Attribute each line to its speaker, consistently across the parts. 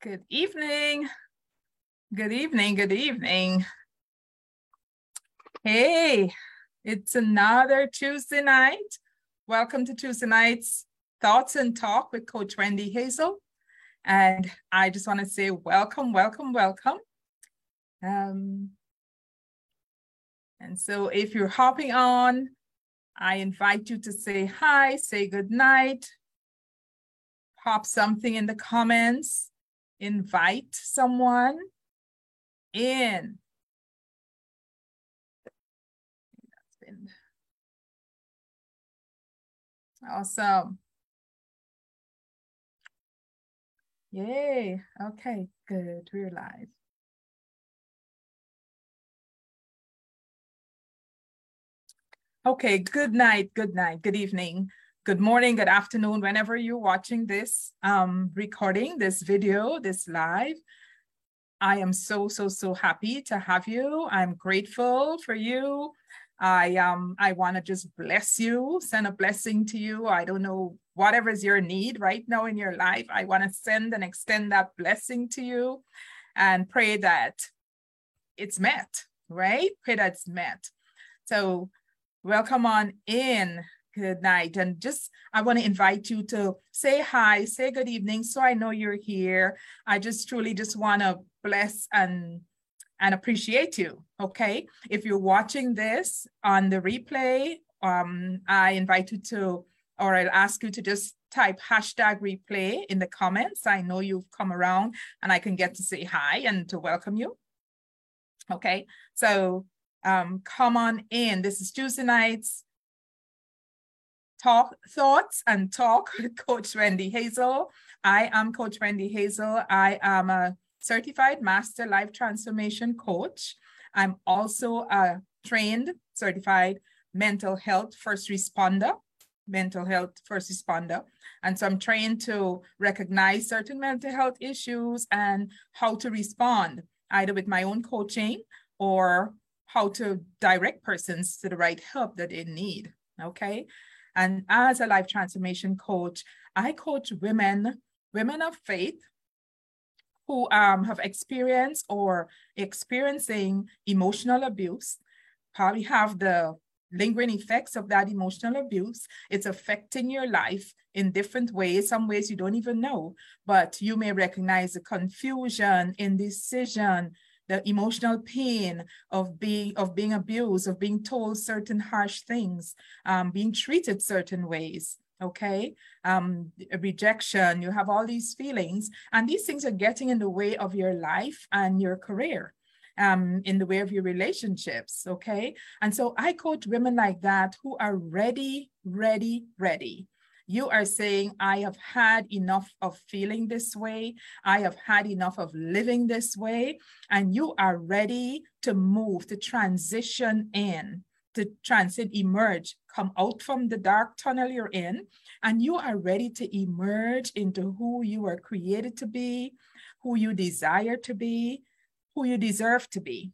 Speaker 1: Good evening. Good evening. Good evening. Hey, it's another Tuesday night. Welcome to Tuesday night's Thoughts and Talk with Coach Wendy Hazel. And I just want to say welcome, welcome, welcome. Um, and so if you're hopping on, I invite you to say hi, say good night, pop something in the comments invite someone in. Awesome. Yay. Okay, good. We're live. Okay, good night, good night, good evening good morning, good afternoon, whenever you're watching this um, recording, this video, this live. I am so, so, so happy to have you. I'm grateful for you. I um I want to just bless you, send a blessing to you. I don't know whatever is your need right now in your life. I want to send and extend that blessing to you and pray that it's met, right? Pray that it's met. So welcome on in night. And just, I want to invite you to say hi, say good evening, so I know you're here. I just truly just want to bless and and appreciate you. Okay. If you're watching this on the replay, um, I invite you to, or I'll ask you to just type hashtag replay in the comments. I know you've come around and I can get to say hi and to welcome you. Okay. So um, come on in. This is Tuesday nights talk thoughts and talk with Coach Wendy Hazel. I am Coach Wendy Hazel. I am a certified master life transformation coach. I'm also a trained certified mental health first responder, mental health first responder. And so I'm trained to recognize certain mental health issues and how to respond, either with my own coaching or how to direct persons to the right help that they need. Okay. And as a life transformation coach, I coach women, women of faith who um, have experienced or experiencing emotional abuse, probably have the lingering effects of that emotional abuse. It's affecting your life in different ways, some ways you don't even know, but you may recognize the confusion, indecision, the emotional pain of being of being abused, of being told certain harsh things, um, being treated certain ways. Okay, um, rejection. You have all these feelings, and these things are getting in the way of your life and your career. Um, in the way of your relationships. Okay. And so I coach women like that who are ready, ready, ready you are saying, I have had enough of feeling this way. I have had enough of living this way. And you are ready to move, to transition in, to transit, emerge, come out from the dark tunnel you're in. And you are ready to emerge into who you are created to be, who you desire to be, who you deserve to be.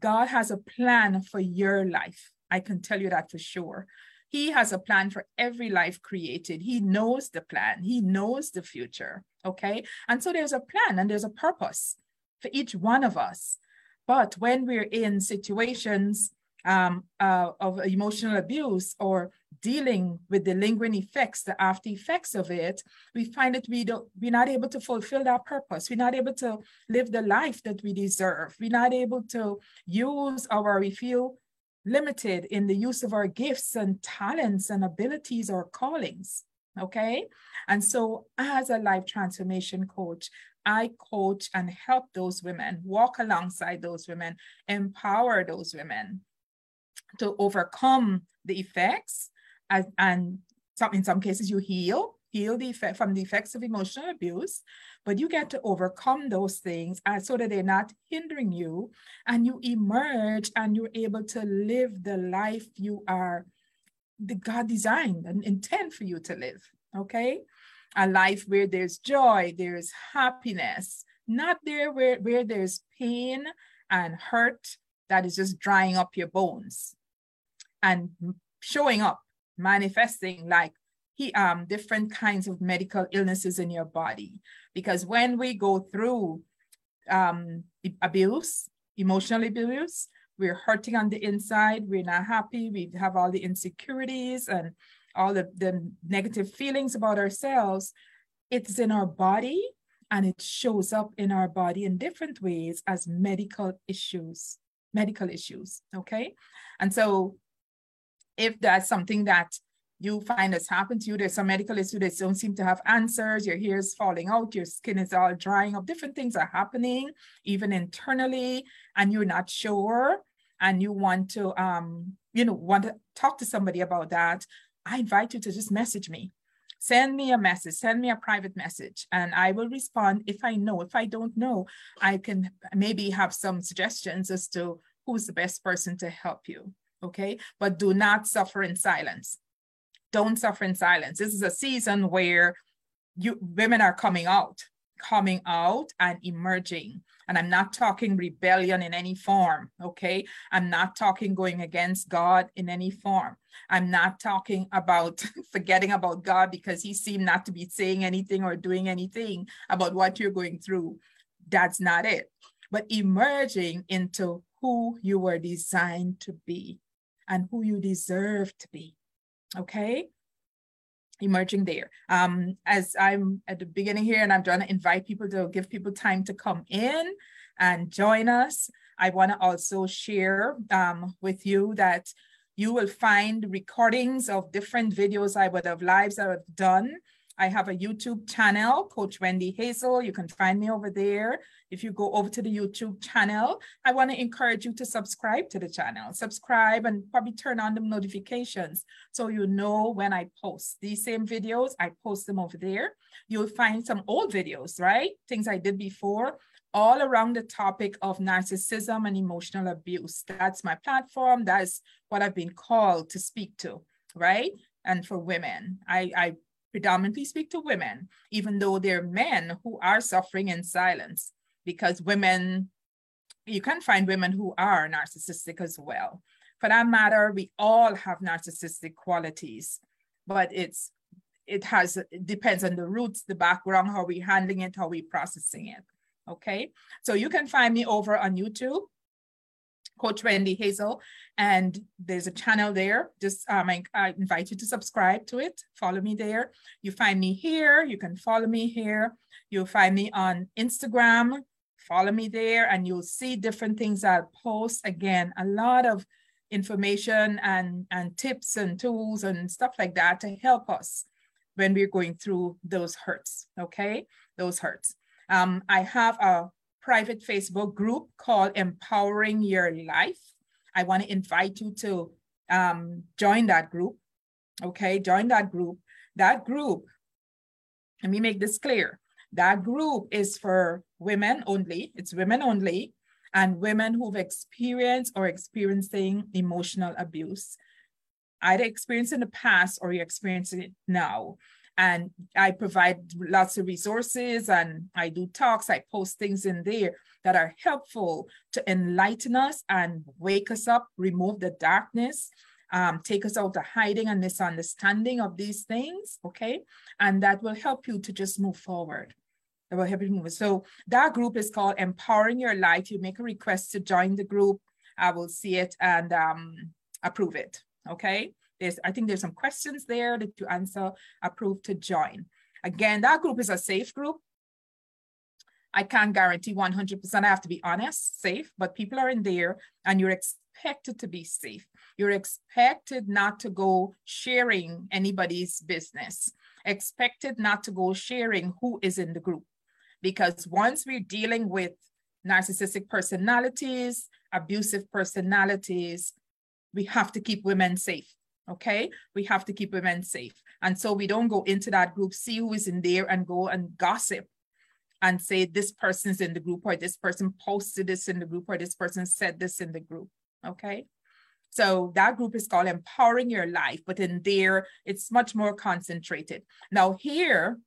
Speaker 1: God has a plan for your life. I can tell you that for sure. He has a plan for every life created. He knows the plan, He knows the future. Okay. And so there's a plan and there's a purpose for each one of us. But when we're in situations um, uh, of emotional abuse or dealing with the lingering effects, the after effects of it, we find that we don't, we're not able to fulfill that purpose. We're not able to live the life that we deserve. We're not able to use our, we feel limited in the use of our gifts and talents and abilities or callings. Okay. And so, as a life transformation coach, I coach and help those women, walk alongside those women, empower those women to overcome the effects. And some, in some cases, you heal heal the effect from the effects of emotional abuse, but you get to overcome those things uh, so that they're not hindering you and you emerge and you're able to live the life you are the God designed and intend for you to live. Okay. A life where there's joy, there's happiness, not there where, where there's pain and hurt that is just drying up your bones and showing up, manifesting like he, um, different kinds of medical illnesses in your body. Because when we go through um, abuse, emotional abuse, we're hurting on the inside, we're not happy, we have all the insecurities and all the, the negative feelings about ourselves. It's in our body and it shows up in our body in different ways as medical issues, medical issues, okay? And so if that's something that you find this happened to you. There's some medical issues that don't seem to have answers. Your hair is falling out. Your skin is all drying up. Different things are happening, even internally, and you're not sure. And you want to, um, you know, want to talk to somebody about that. I invite you to just message me. Send me a message. Send me a private message, and I will respond if I know. If I don't know, I can maybe have some suggestions as to who's the best person to help you. Okay, but do not suffer in silence don't suffer in silence. This is a season where you women are coming out, coming out and emerging. And I'm not talking rebellion in any form, okay? I'm not talking going against God in any form. I'm not talking about forgetting about God because he seemed not to be saying anything or doing anything about what you're going through. That's not it. But emerging into who you were designed to be and who you deserve to be okay? Emerging there. Um, as I'm at the beginning here and I'm trying to invite people to give people time to come in and join us, I want to also share um, with you that you will find recordings of different videos I would have lives I have done I have a YouTube channel, Coach Wendy Hazel. You can find me over there. If you go over to the YouTube channel, I want to encourage you to subscribe to the channel. Subscribe and probably turn on the notifications so you know when I post. These same videos, I post them over there. You'll find some old videos, right? Things I did before all around the topic of narcissism and emotional abuse. That's my platform. That's what I've been called to speak to, right? And for women, I, I predominantly speak to women, even though there are men who are suffering in silence because women, you can find women who are narcissistic as well. For that matter, we all have narcissistic qualities, but it's it has it depends on the roots, the background, how we're handling it, how we're processing it. Okay, so you can find me over on YouTube Coach Wendy Hazel, and there's a channel there. Just um, I, I, invite you to subscribe to it. Follow me there. You find me here. You can follow me here. You'll find me on Instagram. Follow me there, and you'll see different things I'll post. Again, a lot of information and and tips and tools and stuff like that to help us when we're going through those hurts. Okay, those hurts. Um, I have a private Facebook group called Empowering Your Life. I want to invite you to um, join that group. Okay, join that group. That group, let me make this clear. That group is for women only, it's women only, and women who've experienced or experiencing emotional abuse, either experienced in the past or you're experiencing it now. And I provide lots of resources and I do talks, I post things in there that are helpful to enlighten us and wake us up, remove the darkness, um, take us out of hiding and misunderstanding of these things, okay? And that will help you to just move forward. That will help you move. So that group is called Empowering Your Life. You make a request to join the group. I will see it and um, approve it, okay? There's, I think there's some questions there that you answer, approve to join. Again, that group is a safe group. I can't guarantee 100%, I have to be honest, safe, but people are in there and you're expected to be safe. You're expected not to go sharing anybody's business, expected not to go sharing who is in the group. Because once we're dealing with narcissistic personalities, abusive personalities, we have to keep women safe okay? We have to keep women safe. And so we don't go into that group see who is in there and go and gossip and say this person's in the group or this person posted this in the group or this person said this in the group okay so that group is called empowering your life but in there it's much more concentrated. Now here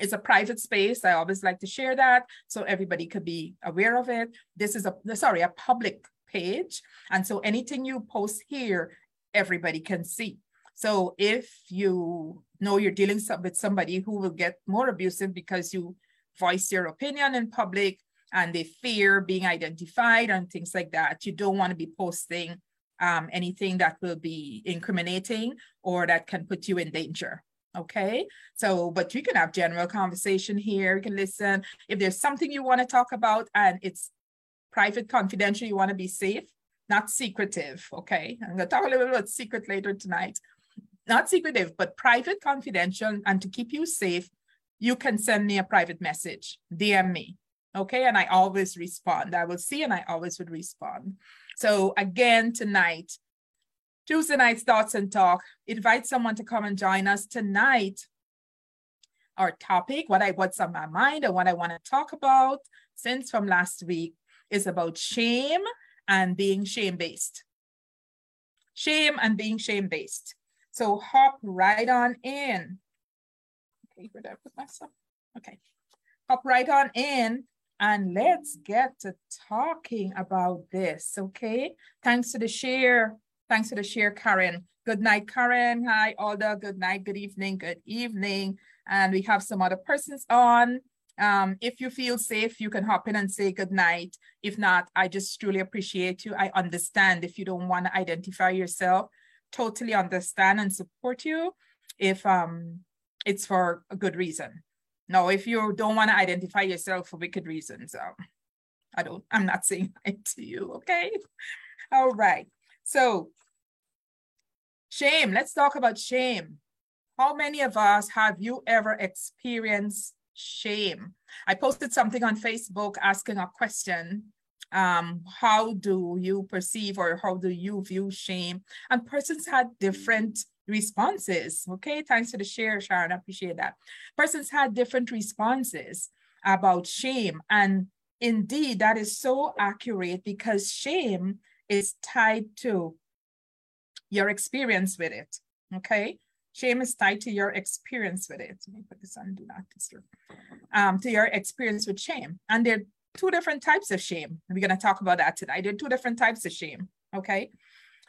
Speaker 1: is a private space. I always like to share that so everybody could be aware of it. This is a sorry a public page. And so anything you post here everybody can see. So if you know you're dealing with somebody who will get more abusive because you voice your opinion in public and they fear being identified and things like that, you don't want to be posting um, anything that will be incriminating or that can put you in danger. Okay, so but you can have general conversation here. You can listen. If there's something you want to talk about and it's private, confidential, you want to be safe, not secretive. Okay, I'm to talk a little bit about secret later tonight. Not secretive, but private, confidential, and to keep you safe, you can send me a private message, DM me. Okay, and I always respond. I will see and I always would respond. So again, tonight, Tuesday night's Thoughts and Talk. Invite someone to come and join us tonight. Our topic, what I what's on my mind and what I want to talk about since from last week is about shame and being shame-based. Shame and being shame-based. So hop right on in. Okay, where did I put myself? Okay. Hop right on in and let's get to talking about this, okay? Thanks to the share. Thanks to the share, Karen. Good night, Karen. Hi, Alda. Good night, good evening, good evening. And we have some other persons on. Um, if you feel safe, you can hop in and say good night. If not, I just truly appreciate you. I understand if you don't want to identify yourself, totally understand and support you if um, it's for a good reason. No, if you don't want to identify yourself for wicked reasons, um, I don't, I'm not saying that to you, okay? All right. So shame, let's talk about shame. How many of us have you ever experienced shame? I posted something on Facebook asking a question. Um, how do you perceive or how do you view shame? And persons had different responses. Okay, thanks for the share, Sharon. I appreciate that. Persons had different responses about shame. And indeed, that is so accurate because shame is tied to your experience with it. Okay. Shame is tied to your experience with it. Let me put this on do not disturb. Um, to your experience with shame. And there are two different types of shame. We're going to talk about that today. There are two different types of shame. Okay.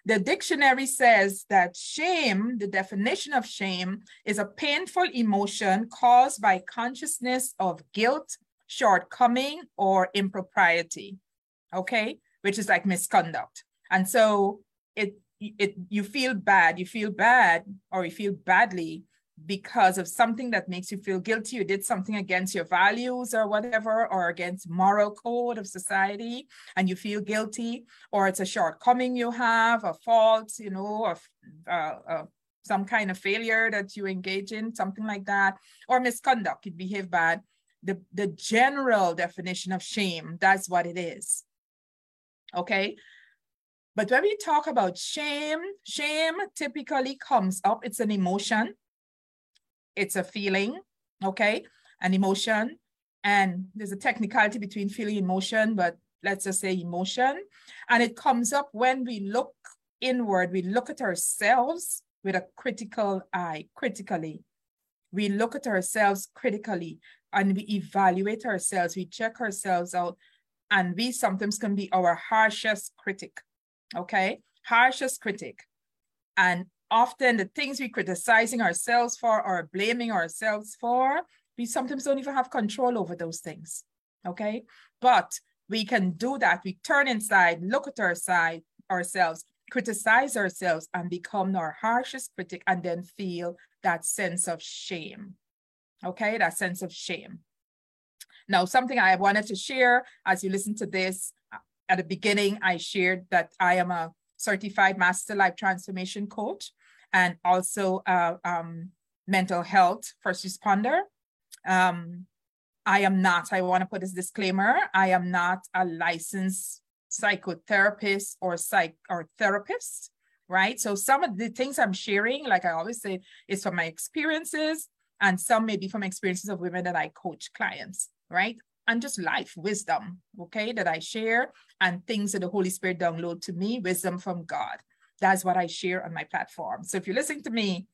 Speaker 1: The dictionary says that shame, the definition of shame, is a painful emotion caused by consciousness of guilt, shortcoming, or impropriety, okay, which is like misconduct. And so it, it you feel bad, you feel bad, or you feel badly because of something that makes you feel guilty. You did something against your values or whatever or against moral code of society and you feel guilty or it's a shortcoming you have a fault you know or uh, uh, some kind of failure that you engage in something like that or misconduct. You behave bad. The, the general definition of shame that's what it is. Okay? But when we talk about shame shame typically comes up it's an emotion it's a feeling, okay, an emotion. And there's a technicality between feeling emotion, but let's just say emotion. And it comes up when we look inward, we look at ourselves with a critical eye, critically. We look at ourselves critically and we evaluate ourselves, we check ourselves out, and we sometimes can be our harshest critic. Okay, harshest critic. And often the things we're criticizing ourselves for or blaming ourselves for, we sometimes don't even have control over those things. Okay. But we can do that. We turn inside, look at our side, ourselves, criticize ourselves, and become our harshest critic, and then feel that sense of shame. Okay, that sense of shame. Now, something I wanted to share as you listen to this at the beginning, I shared that I am a certified master life transformation coach and also uh, um, mental health first responder. Um, I am not, I want to put this disclaimer, I am not a licensed psychotherapist or psych or therapist, right? So some of the things I'm sharing, like I always say, is from my experiences and some maybe from experiences of women that I coach clients, right? And just life wisdom, okay, that I share and things that the Holy Spirit download to me, wisdom from God. That's what I share on my platform. So if you're listening to me,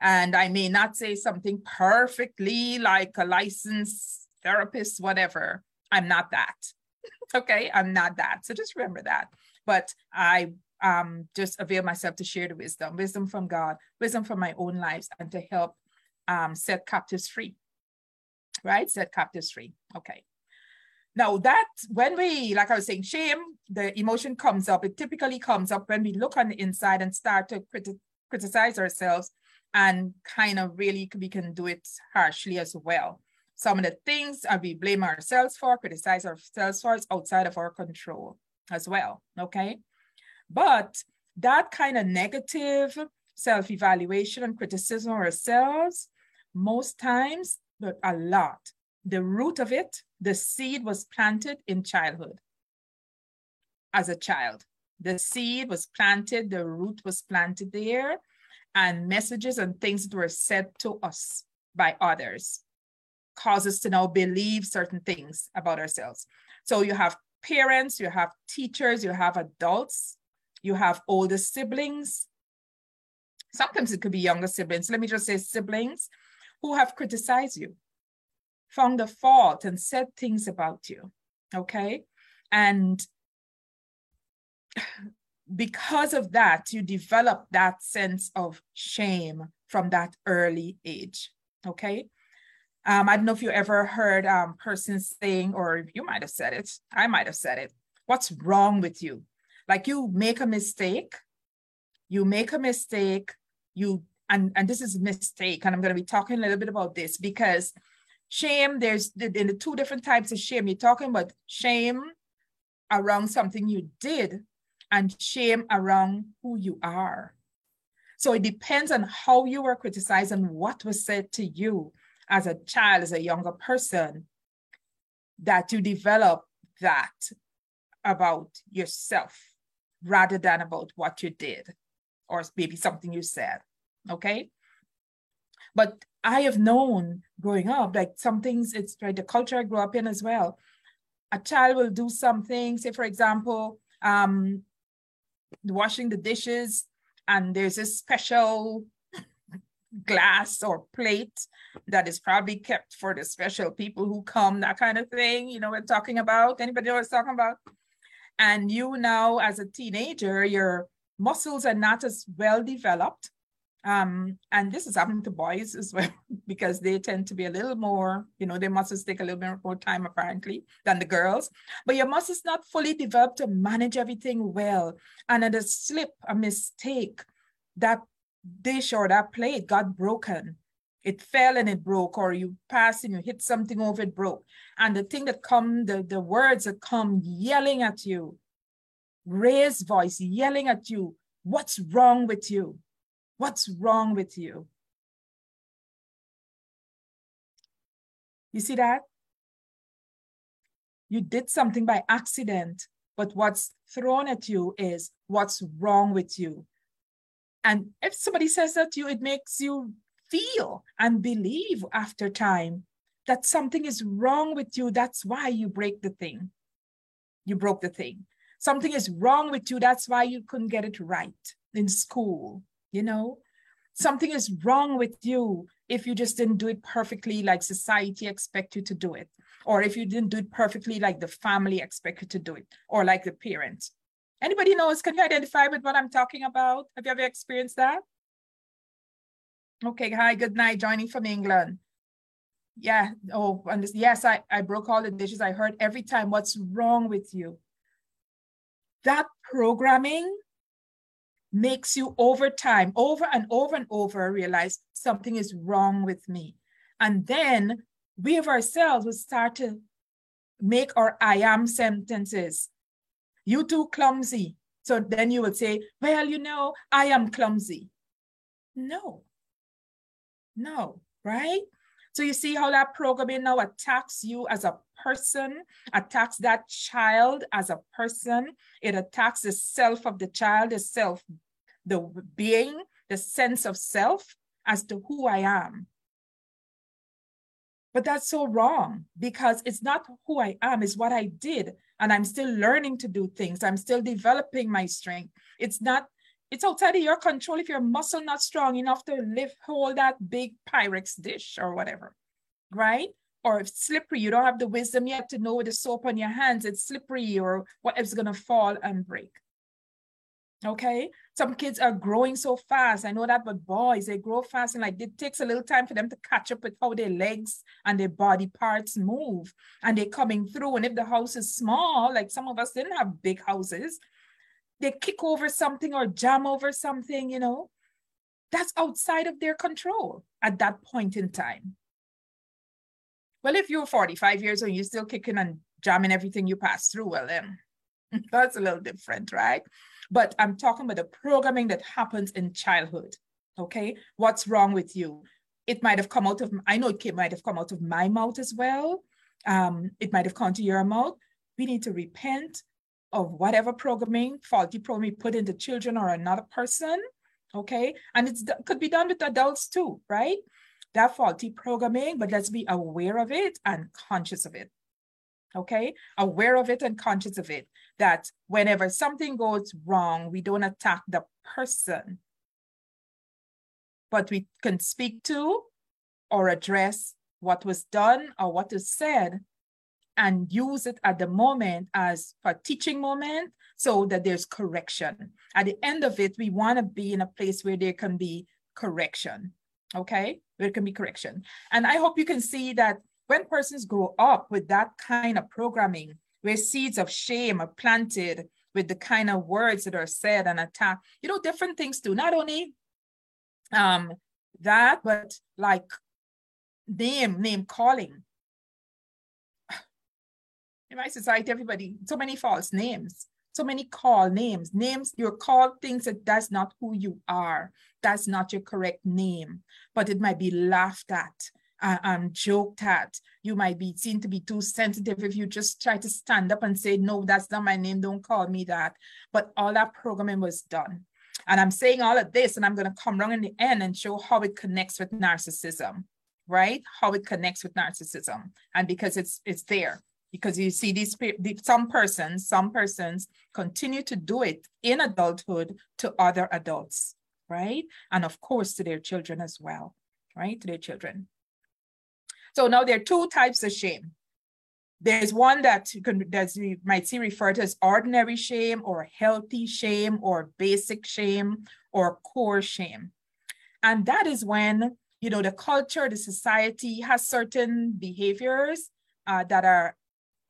Speaker 1: and I may not say something perfectly like a licensed therapist, whatever, I'm not that. okay, I'm not that. So just remember that. But I um, just avail myself to share the wisdom, wisdom from God, wisdom from my own lives, and to help um, set captives free. Right? Set captives free. Okay. Now that when we, like I was saying, shame, the emotion comes up. It typically comes up when we look on the inside and start to criti- criticize ourselves and kind of really we can do it harshly as well. Some of the things that we blame ourselves for, criticize ourselves for, is outside of our control as well. Okay. But that kind of negative self evaluation and criticism ourselves, most times, but a lot, the root of it, the seed was planted in childhood as a child. The seed was planted, the root was planted there, and messages and things that were said to us by others cause us to now believe certain things about ourselves. So you have parents, you have teachers, you have adults, you have older siblings. Sometimes it could be younger siblings. Let me just say siblings who have criticized you, found a fault, and said things about you. Okay. And because of that, you develop that sense of shame from that early age. Okay. Um, I don't know if you ever heard um persons saying, or you might have said it, I might have said it. What's wrong with you? Like you make a mistake, you make a mistake, you and and this is mistake, and I'm going to be talking a little bit about this because shame. There's in the two different types of shame. You're talking about shame around something you did and shame around who you are. So it depends on how you were criticized and what was said to you as a child, as a younger person, that you develop that about yourself rather than about what you did or maybe something you said. Okay. But I have known growing up, like some things, it's right, the culture I grew up in as well. A child will do something, say, for example, um, washing the dishes, and there's a special glass or plate that is probably kept for the special people who come, that kind of thing. You know, we're talking about. Anybody know what I'm talking about? And you now, as a teenager, your muscles are not as well developed. Um, and this is happening to boys as well, because they tend to be a little more, you know, their muscles take a little bit more time apparently than the girls. But your muscles not fully developed to manage everything well. And at a slip, a mistake, that dish or that plate got broken. It fell and it broke, or you pass and you hit something over, it broke. And the thing that come, the, the words that come yelling at you, raised voice yelling at you, what's wrong with you? What's wrong with you? You see that? You did something by accident, but what's thrown at you is what's wrong with you. And if somebody says that to you, it makes you feel and believe after time that something is wrong with you. That's why you break the thing. You broke the thing. Something is wrong with you. That's why you couldn't get it right in school. You know, something is wrong with you if you just didn't do it perfectly like society expect you to do it, or if you didn't do it perfectly like the family expect you to do it, or like the parents. Anybody knows, can you identify with what I'm talking about? Have you ever experienced that? Okay, hi, good night, joining from England. Yeah, oh, and this, yes, I, I broke all the dishes. I heard every time, what's wrong with you? That programming makes you over time, over and over and over, realize something is wrong with me. And then we of ourselves will start to make our I am sentences you too clumsy. So then you would say, well, you know, I am clumsy. No, no, right? So you see how that programming now attacks you as a person, attacks that child as a person. It attacks the self of the child, the self, the being, the sense of self as to who I am. But that's so wrong because it's not who I am, it's what I did and I'm still learning to do things. I'm still developing my strength. It's not, it's outside of your control if your muscle not strong enough to lift, hold that big Pyrex dish or whatever, right? Or if slippery, you don't have the wisdom yet to know with the soap on your hands, it's slippery or whatever's gonna fall and break. Okay. Some kids are growing so fast. I know that, but boys, they grow fast and like it takes a little time for them to catch up with how their legs and their body parts move and they're coming through. And if the house is small, like some of us didn't have big houses, they kick over something or jam over something, you know, that's outside of their control at that point in time. Well, if you're 45 years old, you're still kicking and jamming everything you pass through, well, then that's a little different, right? But I'm talking about the programming that happens in childhood. Okay. What's wrong with you? It might have come out of, I know it might have come out of my mouth as well. Um, it might have come to your mouth. We need to repent of whatever programming, faulty programming put into children or another person. Okay. And it could be done with adults too, right? That faulty programming, but let's be aware of it and conscious of it okay aware of it and conscious of it that whenever something goes wrong we don't attack the person but we can speak to or address what was done or what is said and use it at the moment as a teaching moment so that there's correction at the end of it we want to be in a place where there can be correction okay there can be correction and i hope you can see that when persons grow up with that kind of programming, where seeds of shame are planted with the kind of words that are said and attacked, you know, different things too. Not only um, that, but like name, name calling. In my society, everybody, so many false names, so many call names, names, you're called things that that's not who you are. That's not your correct name, but it might be laughed at uh, um, joked at. You might be seen to be too sensitive if you just try to stand up and say, no, that's not my name, don't call me that. But all that programming was done. And I'm saying all of this, and I'm going to come around in the end and show how it connects with narcissism, right? How it connects with narcissism. And because it's it's there. Because you see these some persons, some persons continue to do it in adulthood to other adults, right? And of course to their children as well, right? To their children. So now there are two types of shame. There's one that you can, that you might see referred to as ordinary shame or healthy shame or basic shame or core shame. And that is when, you know, the culture, the society has certain behaviors uh, that are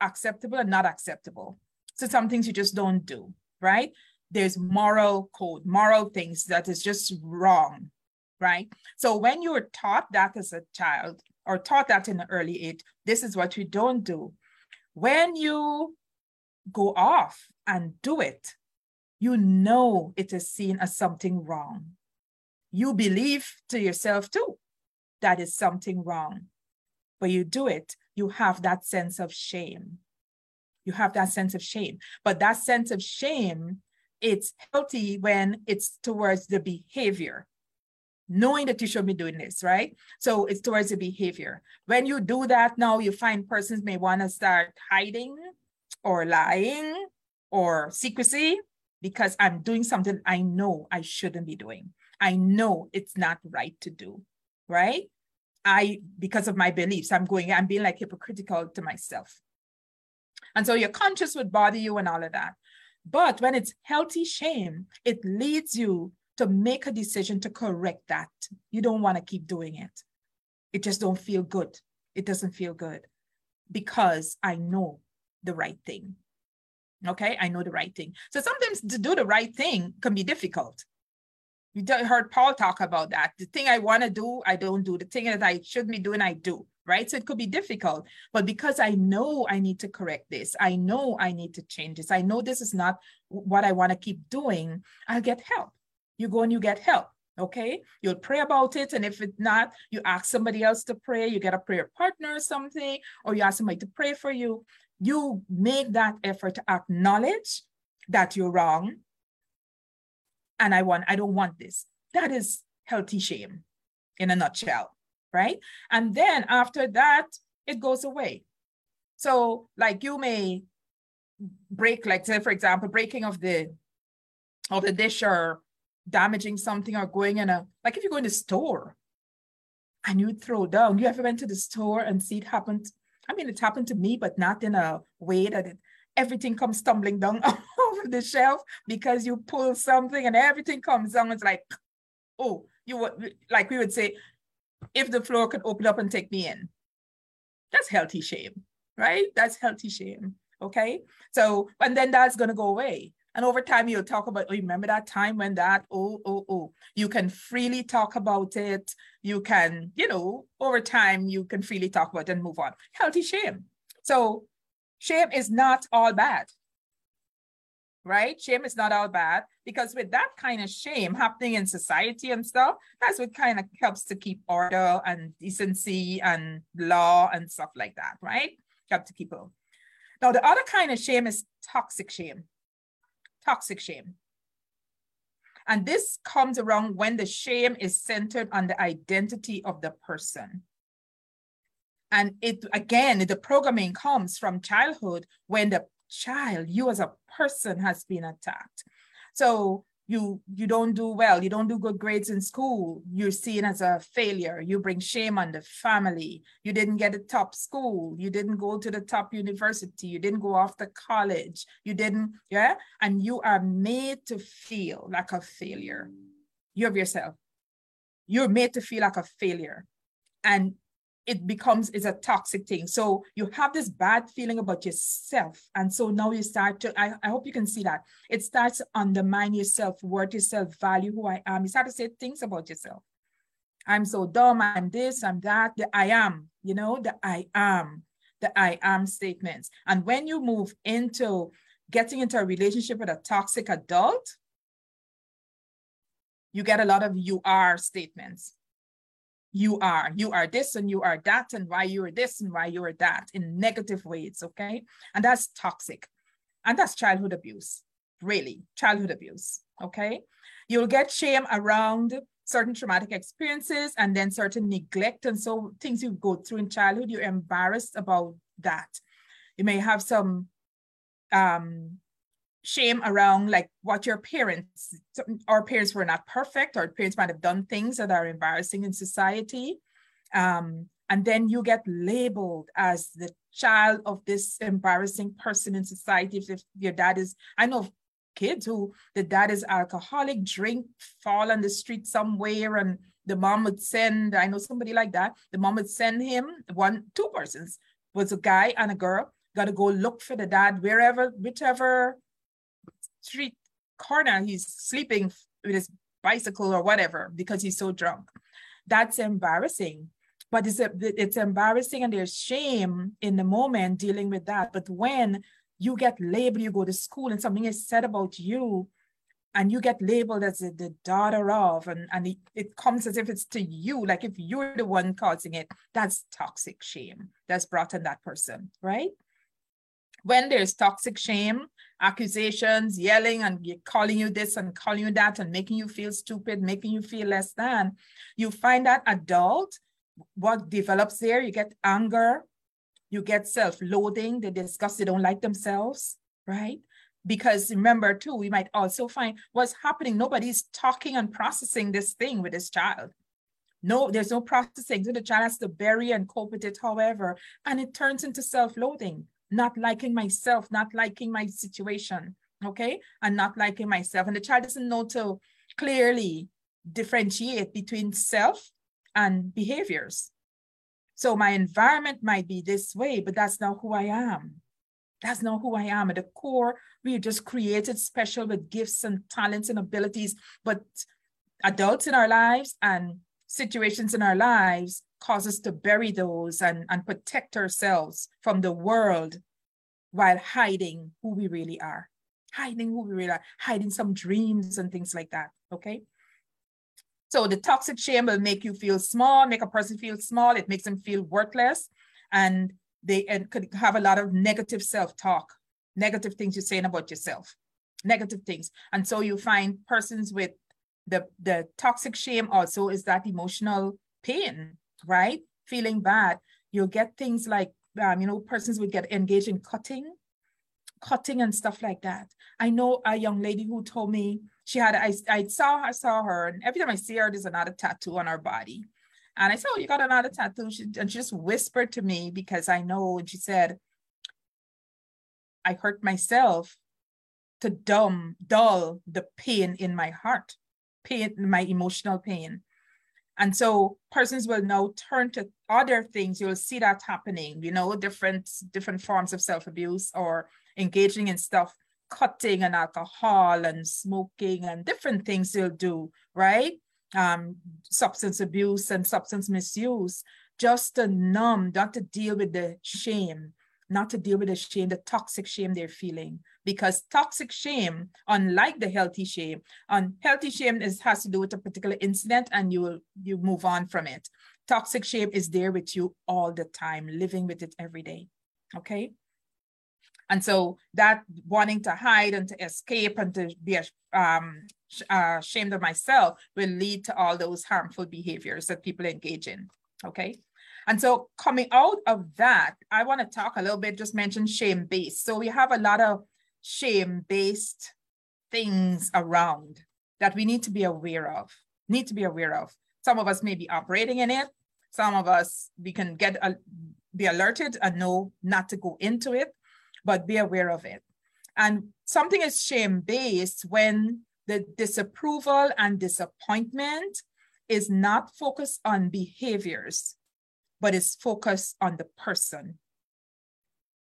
Speaker 1: acceptable and not acceptable. So some things you just don't do, right? There's moral code, moral things that is just wrong, right? So when you're taught that as a child, or taught that in the early age, this is what you don't do. When you go off and do it, you know it is seen as something wrong. You believe to yourself too that is something wrong, but you do it, you have that sense of shame. You have that sense of shame. But that sense of shame, it's healthy when it's towards the behavior knowing that you should be doing this, right? So it's towards the behavior. When you do that now, you find persons may want to start hiding or lying or secrecy because I'm doing something I know I shouldn't be doing. I know it's not right to do, right? I, because of my beliefs, I'm going, I'm being like hypocritical to myself. And so your conscience would bother you and all of that. But when it's healthy shame, it leads you to make a decision to correct that. You don't want to keep doing it. It just don't feel good. It doesn't feel good because I know the right thing. Okay, I know the right thing. So sometimes to do the right thing can be difficult. You heard Paul talk about that. The thing I want to do, I don't do. The thing that I should be doing, I do. Right. So it could be difficult. But because I know I need to correct this, I know I need to change this, I know this is not what I want to keep doing, I'll get help you go and you get help. Okay, you'll pray about it. And if it's not, you ask somebody else to pray, you get a prayer partner or something, or you ask somebody to pray for you. You make that effort to acknowledge that you're wrong. And I want, I don't want this. That is healthy shame in a nutshell, right? And then after that, it goes away. So, like you may break, like say, for example, breaking of the of the dish or damaging something or going in a like if you go in the store and you throw down you ever went to the store and see it happen i mean it happened to me but not in a way that it, everything comes tumbling down the shelf because you pull something and everything comes down. It's like, oh, you would like we would say, if the floor could open up and take me in. That's healthy shame, right? That's healthy shame. Okay. So, and then that's to go away. And over time, you'll talk about, oh, remember that time when that, oh, oh, oh. You can freely talk about it. You can, you know, over time, you can freely talk about it and move on. Healthy shame. So, shame is not all bad right? Shame is not all bad because with that kind of shame happening in society and stuff, that's what kind of helps to keep order and decency and law and stuff like that, right? Help to keep. Now, the other kind of shame is toxic shame. Toxic shame. And this comes around when the shame is centered on the identity of the person. And it again, the programming comes from childhood when the child, you as a person has been attacked. So you you don't do well, you don't do good grades in school, you're seen as a failure, you bring shame on the family, you didn't get a top school, you didn't go to the top university, you didn't go off to college, you didn't, yeah, and you are made to feel like a failure. You of yourself. You're made to feel like a failure. And it becomes is a toxic thing. So you have this bad feeling about yourself. And so now you start to, I, I hope you can see that. It starts to undermine yourself, worth your self-value, who I am. You start to say things about yourself. I'm so dumb, I'm this, I'm that, the I am, you know, the I am, the I am statements. And when you move into getting into a relationship with a toxic adult, you get a lot of you are statements you are you are this and you are that and why you are this and why you are that in negative ways okay? And that's toxic. And that's childhood abuse really childhood abuse okay? You'll get shame around certain traumatic experiences and then certain neglect and so things you go through in childhood you're embarrassed about that. You may have some um shame around like what your parents our parents were not perfect our parents might have done things that are embarrassing in society um, and then you get labeled as the child of this embarrassing person in society if, if your dad is i know kids who the dad is alcoholic drink fall on the street somewhere and the mom would send i know somebody like that the mom would send him one two persons. Was a guy and a girl got to go look for the dad wherever whichever street corner, he's sleeping with his bicycle or whatever because he's so drunk. That's embarrassing. But it's, a, it's embarrassing and there's shame in the moment dealing with that. But when you get labeled, you go to school and something is said about you, and you get labeled as the daughter of, and, and it, it comes as if it's to you, like if you're the one causing it, that's toxic shame that's brought on that person, right? When there's toxic shame, accusations, yelling and calling you this and calling you that and making you feel stupid, making you feel less than, you find that adult, what develops there, you get anger, you get self-loathing, they discuss, they don't like themselves, right? Because remember too, we might also find what's happening, nobody's talking and processing this thing with this child. No, there's no processing. So the child has to bury and cope with it, however, and it turns into self-loathing not liking myself, not liking my situation, okay, and not liking myself. And the child doesn't know to clearly differentiate between self and behaviors. So my environment might be this way, but that's not who I am. That's not who I am. At the core, we are just created special with gifts and talents and abilities. But adults in our lives and situations in our lives cause us to bury those and, and protect ourselves from the world while hiding who we really are, hiding who we really are, hiding some dreams and things like that. Okay. So the toxic shame will make you feel small, make a person feel small. It makes them feel worthless. And they and could have a lot of negative self-talk, negative things you're saying about yourself, negative things. And so you find persons with the, the toxic shame also is that emotional pain, right? Feeling bad. You'll get things like, um, you know, persons would get engaged in cutting, cutting and stuff like that. I know a young lady who told me she had, I, I saw, I saw her, and every time I see her, there's another tattoo on her body. And I said, Oh, you got another tattoo? She, and she just whispered to me because I know, and she said, I hurt myself to dumb, dull the pain in my heart, pain, my emotional pain. And so persons will now turn to other things. You'll see that happening, you know, different different forms of self-abuse or engaging in stuff, cutting and alcohol and smoking and different things they'll do, right? Um, substance abuse and substance misuse, just to numb, not to deal with the shame, not to deal with the shame, the toxic shame they're feeling. Because toxic shame, unlike the healthy shame, unhealthy shame is has to do with a particular incident and you will you move on from it. Toxic shame is there with you all the time, living with it every day. Okay. And so that wanting to hide and to escape and to be um, uh, ashamed of myself will lead to all those harmful behaviors that people engage in. Okay. And so coming out of that, I want to talk a little bit, just mention shame based. So we have a lot of shame based things around that we need to be aware of, need to be aware of. Some of us may be operating in it. Some of us, we can get a, be alerted and know not to go into it, but be aware of it. And something is shame based when the disapproval and disappointment is not focused on behaviors, but is focused on the person.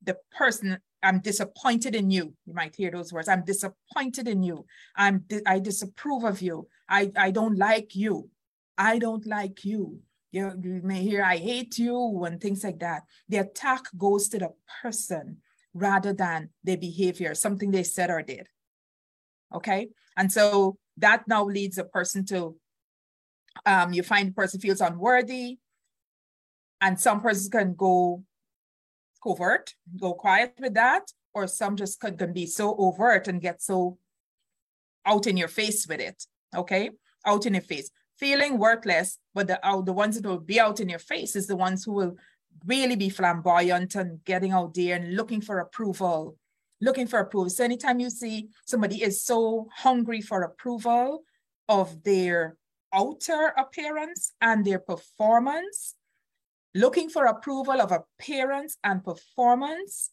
Speaker 1: The person, I'm disappointed in you. You might hear those words. I'm disappointed in you. I'm I disapprove of you. I, I don't like you. I don't like you. You, you may hear I hate you and things like that. The attack goes to the person rather than their behavior, something they said or did. Okay. And so that now leads a person to um, you find the person feels unworthy, and some persons can go covert, go quiet with that, or some just can, can be so overt and get so out in your face with it. Okay, out in your face, feeling worthless, but the uh, the ones that will be out in your face is the ones who will really be flamboyant and getting out there and looking for approval, looking for approval. So anytime you see somebody is so hungry for approval of their outer appearance and their performance, looking for approval of appearance and performance,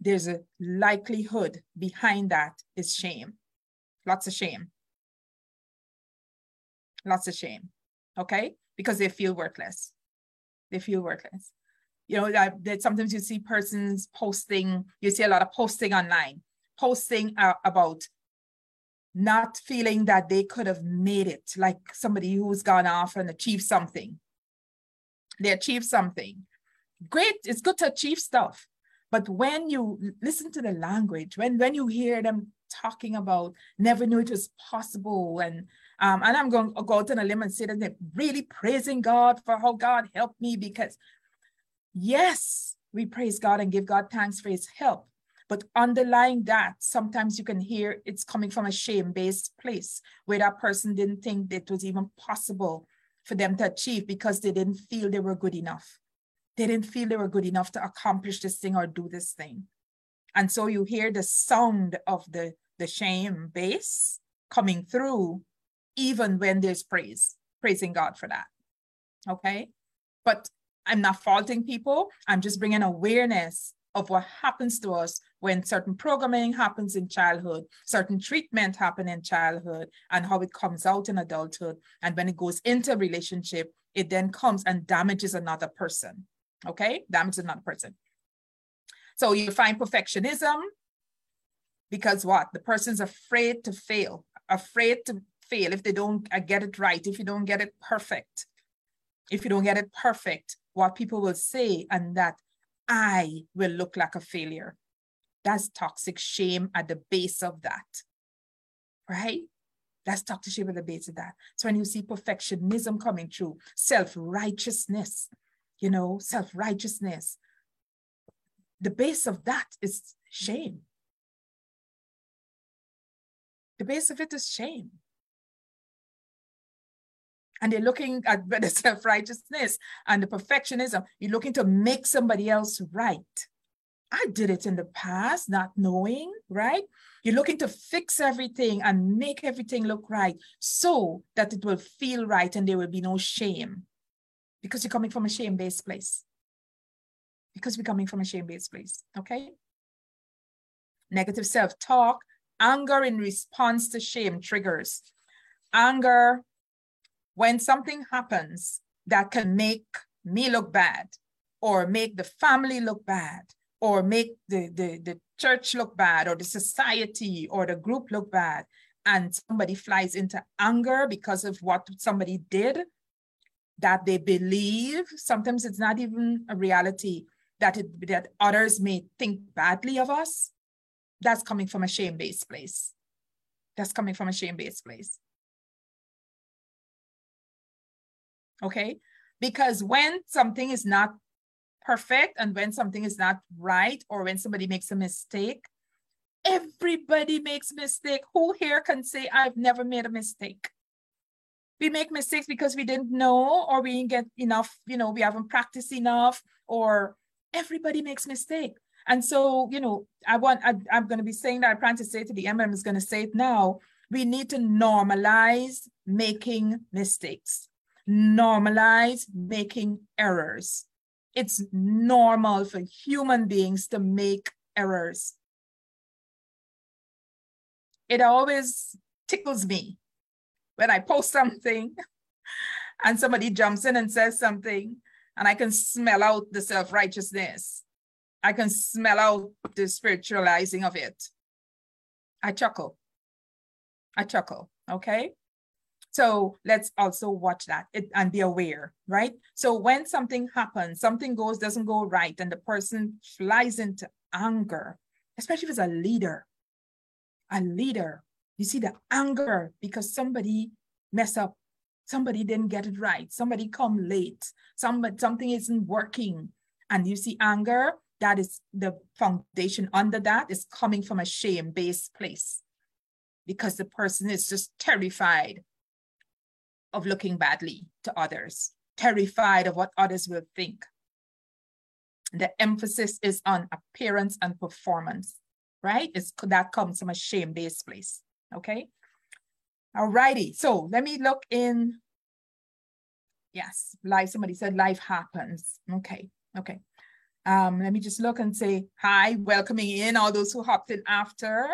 Speaker 1: there's a likelihood behind that is shame. Lots of shame. Lots of shame. Okay? Because they feel worthless. They feel worthless. You know, that, that sometimes you see persons posting, you see a lot of posting online, posting uh, about not feeling that they could have made it, like somebody who's gone off and achieved something they achieve something. Great, it's good to achieve stuff. But when you listen to the language, when when you hear them talking about never knew it was possible, and um, and I'm going to go out on a limb and say that they're really praising God for how God helped me because yes, we praise God and give God thanks for his help. But underlying that, sometimes you can hear it's coming from a shame-based place where that person didn't think that it was even possible for them to achieve because they didn't feel they were good enough. They didn't feel they were good enough to accomplish this thing or do this thing. And so you hear the sound of the, the shame base coming through, even when there's praise, praising God for that. Okay. But I'm not faulting people. I'm just bringing awareness of what happens to us when certain programming happens in childhood, certain treatment happen in childhood, and how it comes out in adulthood. And when it goes into a relationship, it then comes and damages another person. Okay, damages another person. So you find perfectionism because what? The person's afraid to fail, afraid to fail if they don't uh, get it right, if you don't get it perfect. If you don't get it perfect, what people will say, and that I will look like a failure. That's toxic shame at the base of that, right? That's toxic shame at the base of that. So when you see perfectionism coming through, self righteousness, you know, self righteousness, the base of that is shame. The base of it is shame and they're looking at the self-righteousness and the perfectionism. You're looking to make somebody else right. I did it in the past, not knowing, right? You're looking to fix everything and make everything look right so that it will feel right and there will be no shame because you're coming from a shame-based place. Because we're coming from a shame-based place, okay? Negative self-talk Anger in response to shame triggers. Anger when something happens that can make me look bad or make the family look bad or make the, the, the church look bad or the society or the group look bad and somebody flies into anger because of what somebody did that they believe sometimes it's not even a reality that it that others may think badly of us that's coming from a shame-based place. That's coming from a shame-based place okay? Because when something is not perfect and when something is not right or when somebody makes a mistake everybody makes mistake. Who here can say i've never made a mistake we make mistakes because we didn't know or we didn't get enough you know we haven't practiced enough or everybody makes mistake. And so you know i want I, am going to be saying that i plan to say to the mm is going to say it now. We need to normalize making mistakes normalize making errors it's normal for human beings to make errors it always tickles me when I post something and somebody jumps in and says something, and I can smell out the self righteousness. I can smell out the spiritualizing of it. I chuckle. I chuckle. Okay. So let's also watch that and be aware, right? So when something happens, something goes, doesn't go right, and the person flies into anger, especially if it's a leader, a leader you see the anger because somebody mess up, somebody didn't get it right, somebody come late, somebody, something isn't working. And you see anger, that is the foundation under that is coming from a shame-based place because the person is just terrified of looking badly to others, terrified of what others will think. The emphasis is on appearance and performance, right? It's, that comes from a shame-based place okay? All righty, so let me look in. Yes, life, somebody said life happens. Okay, okay. Um, let me just look and say hi, welcoming in all those who hopped in after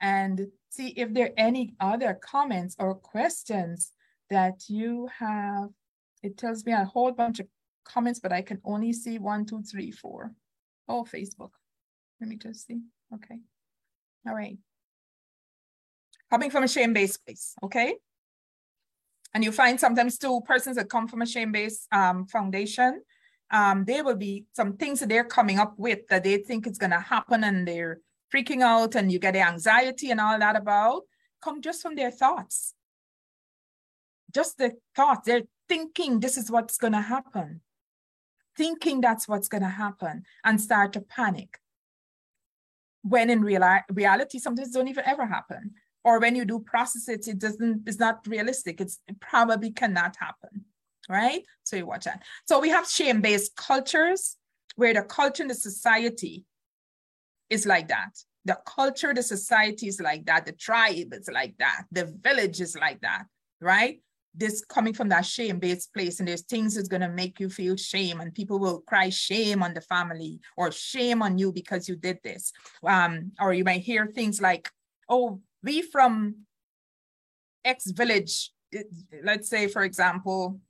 Speaker 1: and see if there are any other comments or questions that you have. It tells me a whole bunch of comments, but I can only see one, two, three, four. Oh, Facebook. Let me just see. Okay. All right coming from a shame-based place, okay? And you find sometimes two persons that come from a shame-based um, foundation, um, there will be some things that they're coming up with that they think is gonna happen and they're freaking out and you get the anxiety and all that about, come just from their thoughts. Just the thoughts, they're thinking this is what's gonna happen. Thinking that's what's gonna happen and start to panic. When in real reality, sometimes don't even ever happen or when you do process it, it doesn't, it's not realistic. It's, it probably cannot happen, right? So you watch that. So we have shame-based cultures where the culture in the society is like that. The culture, the society is like that. The tribe is like that. The village is like that, right? This coming from that shame-based place, and there's things that's gonna make you feel shame, and people will cry shame on the family or shame on you because you did this. Um, or you might hear things like, "Oh, we from X village, let's say, for example,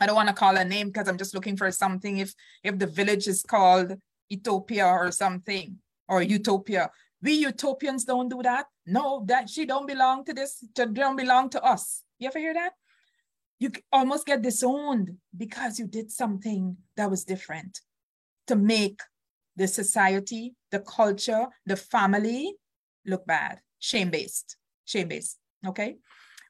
Speaker 1: I don't want to call a name because I'm just looking for something. If if the village is called Ethiopia or something or Utopia, we utopians don't do that. No, that she don't belong to this, to, don't belong to us. You ever hear that? You almost get disowned because you did something that was different to make the society, the culture, the family look bad shame-based, shame-based, okay?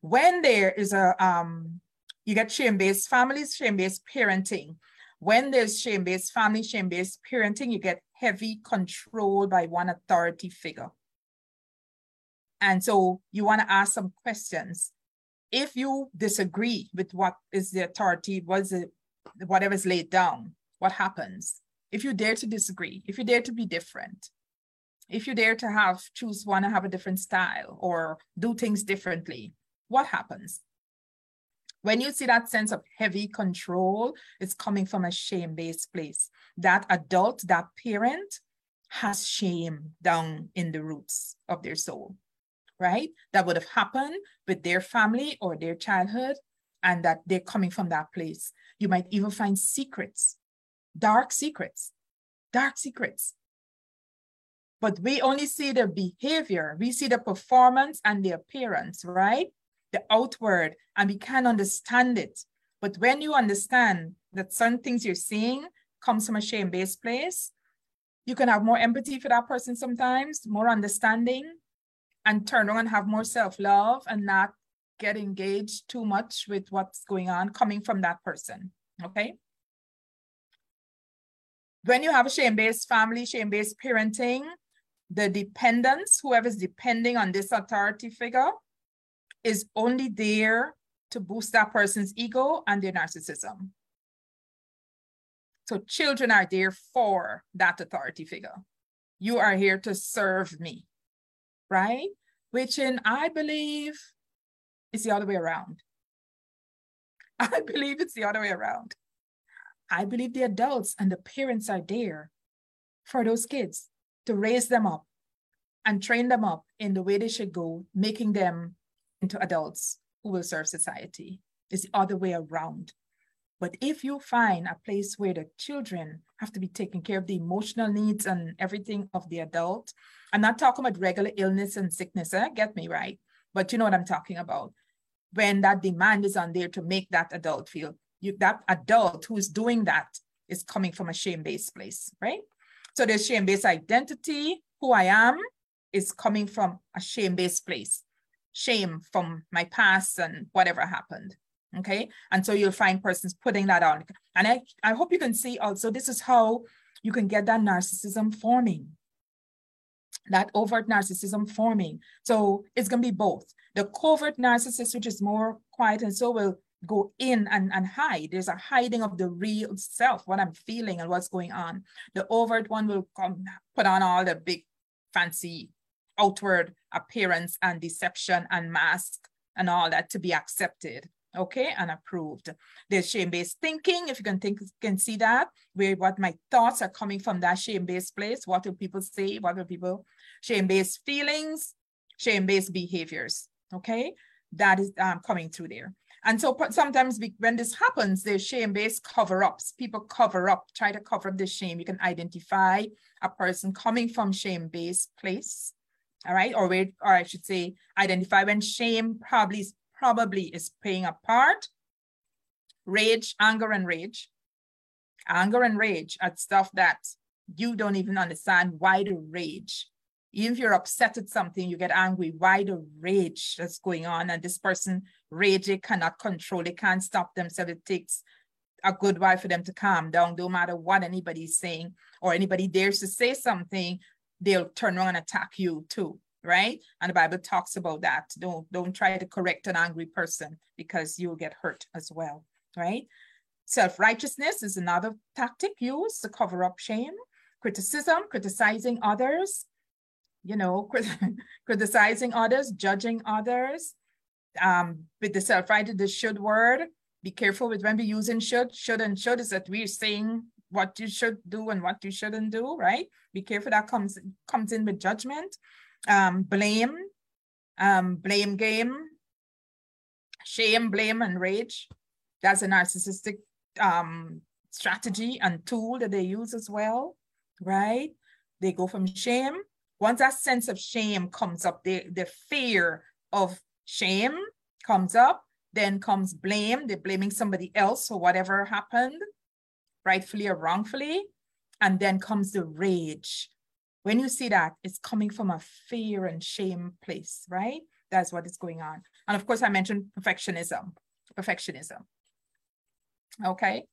Speaker 1: When there is a, um, you get shame-based families, shame-based parenting. When there's shame-based family, shame-based parenting, you get heavy control by one authority figure. And so you want to ask some questions. If you disagree with what is the authority, what's it, whatever is laid down, what happens? If you dare to disagree, if you dare to be different, if you dare to have choose one and have a different style or do things differently, what happens? When you see that sense of heavy control, it's coming from a shame-based place. That adult, that parent has shame down in the roots of their soul, right? That would have happened with their family or their childhood, and that they're coming from that place. You might even find secrets, dark secrets, dark secrets. But we only see the behavior, we see the performance and the appearance, right? The outward, and we can understand it. But when you understand that certain things you're seeing comes from a shame-based place, you can have more empathy for that person sometimes, more understanding, and turn around and have more self-love and not get engaged too much with what's going on coming from that person. Okay. When you have a shame-based family, shame-based parenting, the dependence, whoever's depending on this authority figure, is only there to boost that person's ego and their narcissism. So children are there for that authority figure. You are here to serve me, right? Which in I believe is the other way around. I believe it's the other way around. I believe the adults and the parents are there for those kids to raise them up and train them up in the way they should go, making them into adults who will serve society. It's the other way around. But if you find a place where the children have to be taking care of the emotional needs and everything of the adult, I'm not talking about regular illness and sickness, eh? get me right, but you know what I'm talking about. When that demand is on there to make that adult feel, you, that adult who is doing that is coming from a shame-based place, right? So there's shame-based identity, who I am, is coming from a shame-based place. Shame from my past and whatever happened. Okay. And so you'll find persons putting that on. And I, I hope you can see also this is how you can get that narcissism forming, that overt narcissism forming. So it's going to be both. The covert narcissist, which is more quiet and so will go in and, and hide. There's a hiding of the real self, what I'm feeling and what's going on. The overt one will come put on all the big fancy outward appearance and deception and mask and all that to be accepted okay, and approved. There's shame-based thinking, if you can think, can see that, where what my thoughts are coming from that shame-based place. What do people say? What do people, shame-based feelings, shame-based behaviors, okay? That is um, coming through there. And so sometimes when this happens, there's shame-based cover-ups. People cover up, try to cover up the shame. You can identify a person coming from shame-based place, all right? Or where, or I should say, identify when shame probably probably is playing a part. Rage, anger, and rage. Anger and rage at stuff that you don't even understand why the rage. Even if you're upset at something, you get angry. Why the rage that's going on? And this person they cannot control, they can't stop themselves. It takes a good while for them to calm down, no matter what anybody's saying or anybody dares to say something, they'll turn around and attack you too right? And the Bible talks about that. Don't don't try to correct an angry person because you'll get hurt as well, right? Self-righteousness is another tactic used to cover up shame. Criticism, criticizing others, you know, criticizing others, judging others. Um, with the self-righteous, the should word, be careful with when we using should. Should and should is that we're saying what you should do and what you shouldn't do, right? Be careful that comes comes in with judgment um, blame, um, blame game, shame, blame, and rage. That's a narcissistic um, strategy and tool that they use as well, right? They go from shame. Once that sense of shame comes up, the, the fear of shame comes up, then comes blame. They're blaming somebody else for whatever happened, rightfully or wrongfully. And then comes the rage when you see that, it's coming from a fear and shame place, right? That's what is going on. And of course, I mentioned perfectionism, perfectionism. Okay.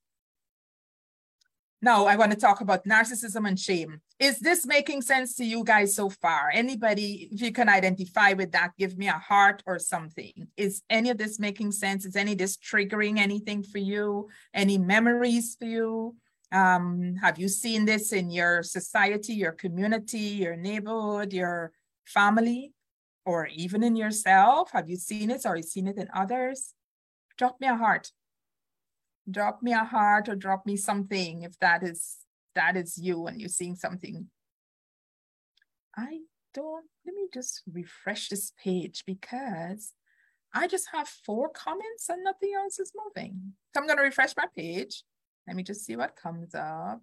Speaker 1: Now I want to talk about narcissism and shame. Is this making sense to you guys so far? Anybody, if you can identify with that, give me a heart or something. Is any of this making sense? Is any of this triggering anything for you? Any memories for you? Um, have you seen this in your society, your community, your neighborhood, your family, or even in yourself? Have you seen it or you seen it in others? Drop me a heart. Drop me a heart or drop me something if that is that is you and you're seeing something I don't, let me just refresh this page because I just have four comments and nothing else is moving. So I'm going to refresh my page. Let me just see what comes up.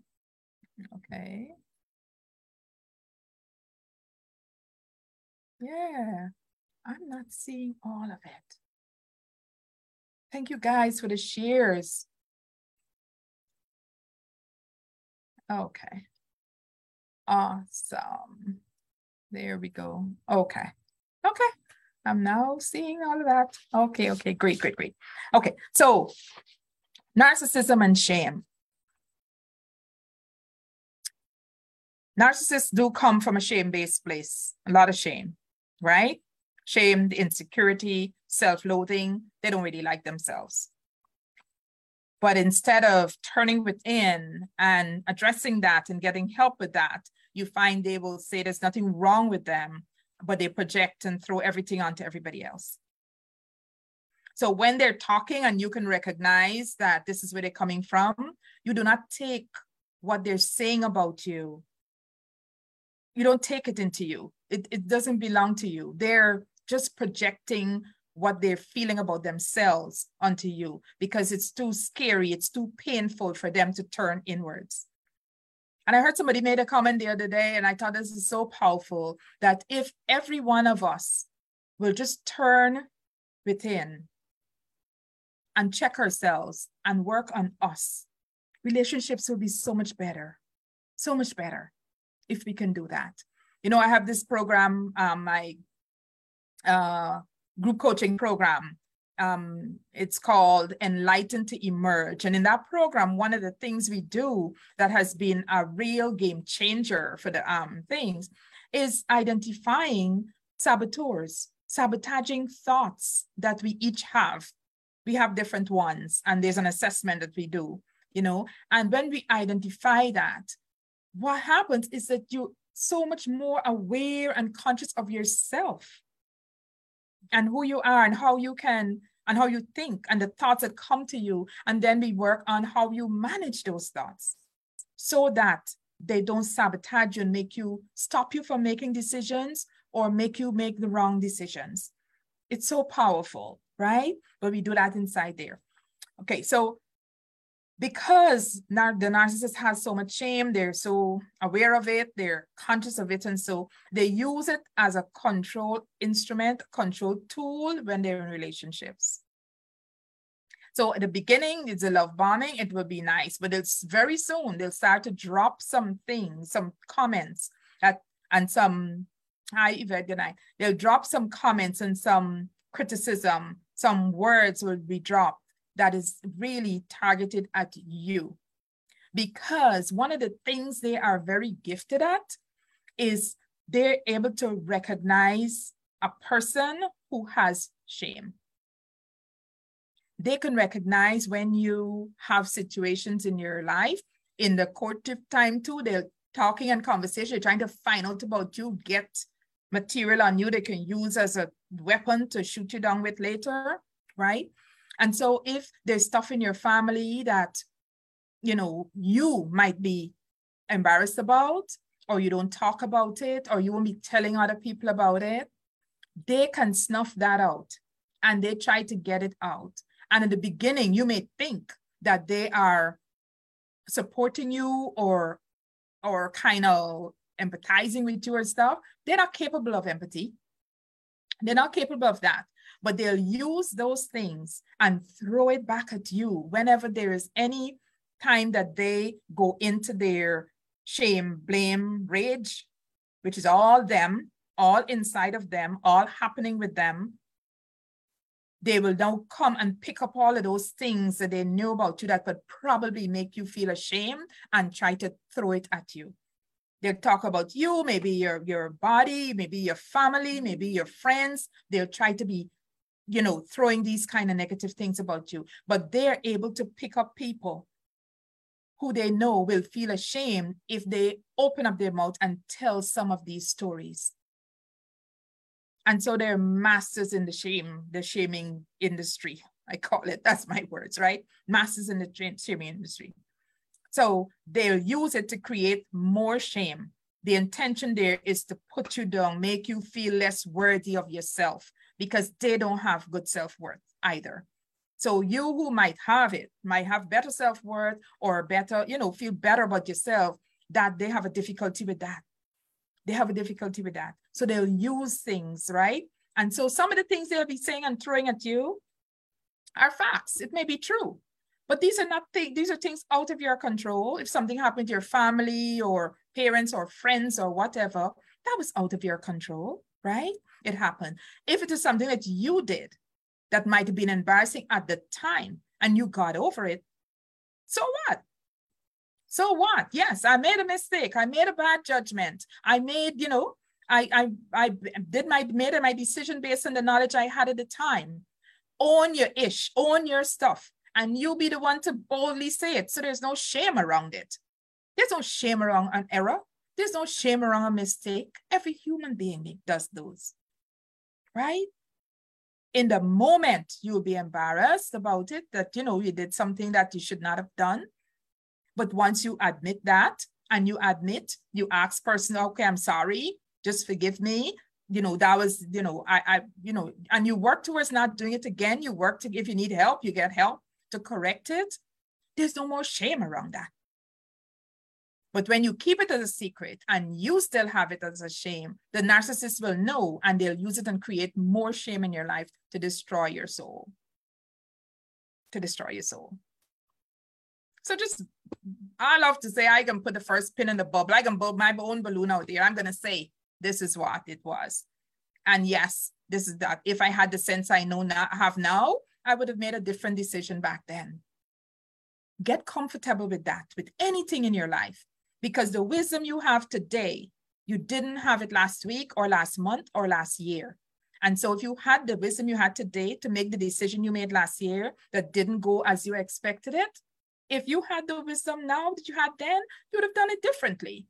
Speaker 1: Okay. Yeah, I'm not seeing all of it. Thank you guys for the shares. Okay. Awesome. There we go. Okay. Okay. I'm now seeing all of that. Okay. Okay. Great. Great. Great. Okay. So narcissism and shame. Narcissists do come from a shame based place, a lot of shame, right? Shame, insecurity, self loathing. They don't really like themselves. But instead of turning within and addressing that and getting help with that, you find they will say there's nothing wrong with them, but they project and throw everything onto everybody else. So when they're talking and you can recognize that this is where they're coming from, you do not take what they're saying about you. You don't take it into you. It, it doesn't belong to you. They're just projecting what they're feeling about themselves onto you because it's too scary, it's too painful for them to turn inwards. And I heard somebody made a comment the other day, and I thought this is so powerful that if every one of us will just turn within and check ourselves and work on us, relationships will be so much better, so much better if we can do that. You know, I have this program, um, my uh, group coaching program. Um, it's called Enlighten to Emerge. And in that program, one of the things we do that has been a real game changer for the um, things is identifying saboteurs, sabotaging thoughts that we each have we have different ones and there's an assessment that we do you know? And when we identify that what happens is that you're so much more aware and conscious of yourself and who you are and how you can and how you think and the thoughts that come to you. And then we work on how you manage those thoughts so that they don't sabotage you and make you stop you from making decisions or make you make the wrong decisions. It's so powerful right? But we do that inside there. Okay, so because the narcissist has so much shame, they're so aware of it, they're conscious of it, and so they use it as a control instrument, control tool when they're in relationships. So at the beginning, it's a love bombing, it will be nice, but it's very soon they'll start to drop some things, some comments that and some hi Yvette, good night. They'll drop some comments and some criticism some words will be dropped that is really targeted at you. Because one of the things they are very gifted at is they're able to recognize a person who has shame. They can recognize when you have situations in your life, in the courtship time too, they're talking and conversation, trying to find out about you, get material on you they can use as a weapon to shoot you down with later, right? And so if there's stuff in your family that, you know, you might be embarrassed about, or you don't talk about it, or you won't be telling other people about it, they can snuff that out and they try to get it out. And in the beginning, you may think that they are supporting you or or kind of empathizing with you or stuff. They're not capable of empathy. They're not capable of that, but they'll use those things and throw it back at you whenever there is any time that they go into their shame, blame, rage, which is all them, all inside of them, all happening with them. They will now come and pick up all of those things that they knew about you that could probably make you feel ashamed and try to throw it at you. They'll talk about you, maybe your, your body, maybe your family, mm-hmm. maybe your friends. They'll try to be, you know, throwing these kind of negative things about you. But they're able to pick up people who they know will feel ashamed if they open up their mouth and tell some of these stories. And so they're masters in the shame, the shaming industry. I call it, that's my words, right? Masters in the shaming industry. So they'll use it to create more shame The intention there is to put you down, make you feel less worthy of yourself because they don't have good self-worth either. So you who might have it, might have better self-worth or better, you know, feel better about yourself, that they have a difficulty with that. They have a difficulty with that. So they'll use things, right? And so some of the things they'll be saying and throwing at you are facts. It may be true, but these are not things, these are things out of your control. If something happened to your family or parents or friends or whatever, that was out of your control, right? It happened. If it is something that you did that might have been embarrassing at the time and you got over it, so what? So what? Yes, I made a mistake. I made a bad judgment. I made, you know, I I I did my made my decision based on the knowledge I had at the time. Own your ish, own your stuff, and you'll be the one to boldly say it. So there's no shame around it. There's no shame around an error. There's no shame around a mistake. Every human being does those, right? In the moment, you'll be embarrassed about it that you know you did something that you should not have done but once you admit that and you admit, you ask person, okay, I'm sorry, just forgive me. You know, that was, you know, I, I, you know, and you work towards not doing it again. You work to, if you need help, you get help to correct it. There's no more shame around that. But when you keep it as a secret and you still have it as a shame, the narcissist will know and they'll use it and create more shame in your life to destroy your soul. To destroy your soul. So just, I love to say I can put the first pin in the bubble. I can build my own balloon out there. I'm going to say, this is what it was. And yes, this is that. If I had the sense I know now, have now, I would have made a different decision back then. Get comfortable with that, with anything in your life, because the wisdom you have today, you didn't have it last week or last month or last year. And so if you had the wisdom you had today to make the decision you made last year that didn't go as you expected it, if you had the wisdom now that you had then, you would have done it differently.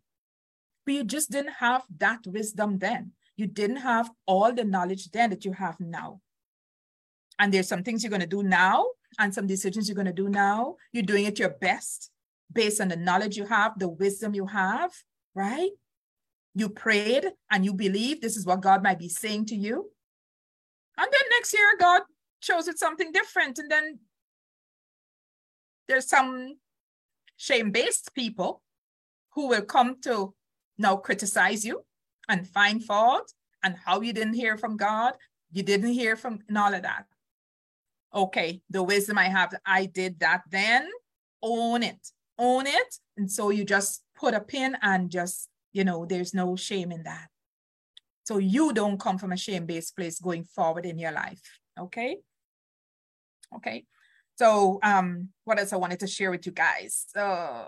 Speaker 1: But you just didn't have that wisdom then. You didn't have all the knowledge then that you have now. And there's some things you're going to do now and some decisions you're going to do now. You're doing it your best based on the knowledge you have, the wisdom you have, right? You prayed and you believe this is what God might be saying to you. And then next year, God shows it something different. And then there's some shame-based people who will come to now criticize you and find fault and how you didn't hear from God, you didn't hear from and all of that. Okay, the wisdom I have, I did that then, own it, own it. And so you just put a pin and just, you know, there's no shame in that. So you don't come from a shame-based place going forward in your life. Okay. Okay. So um, what else I wanted to share with you guys? Uh,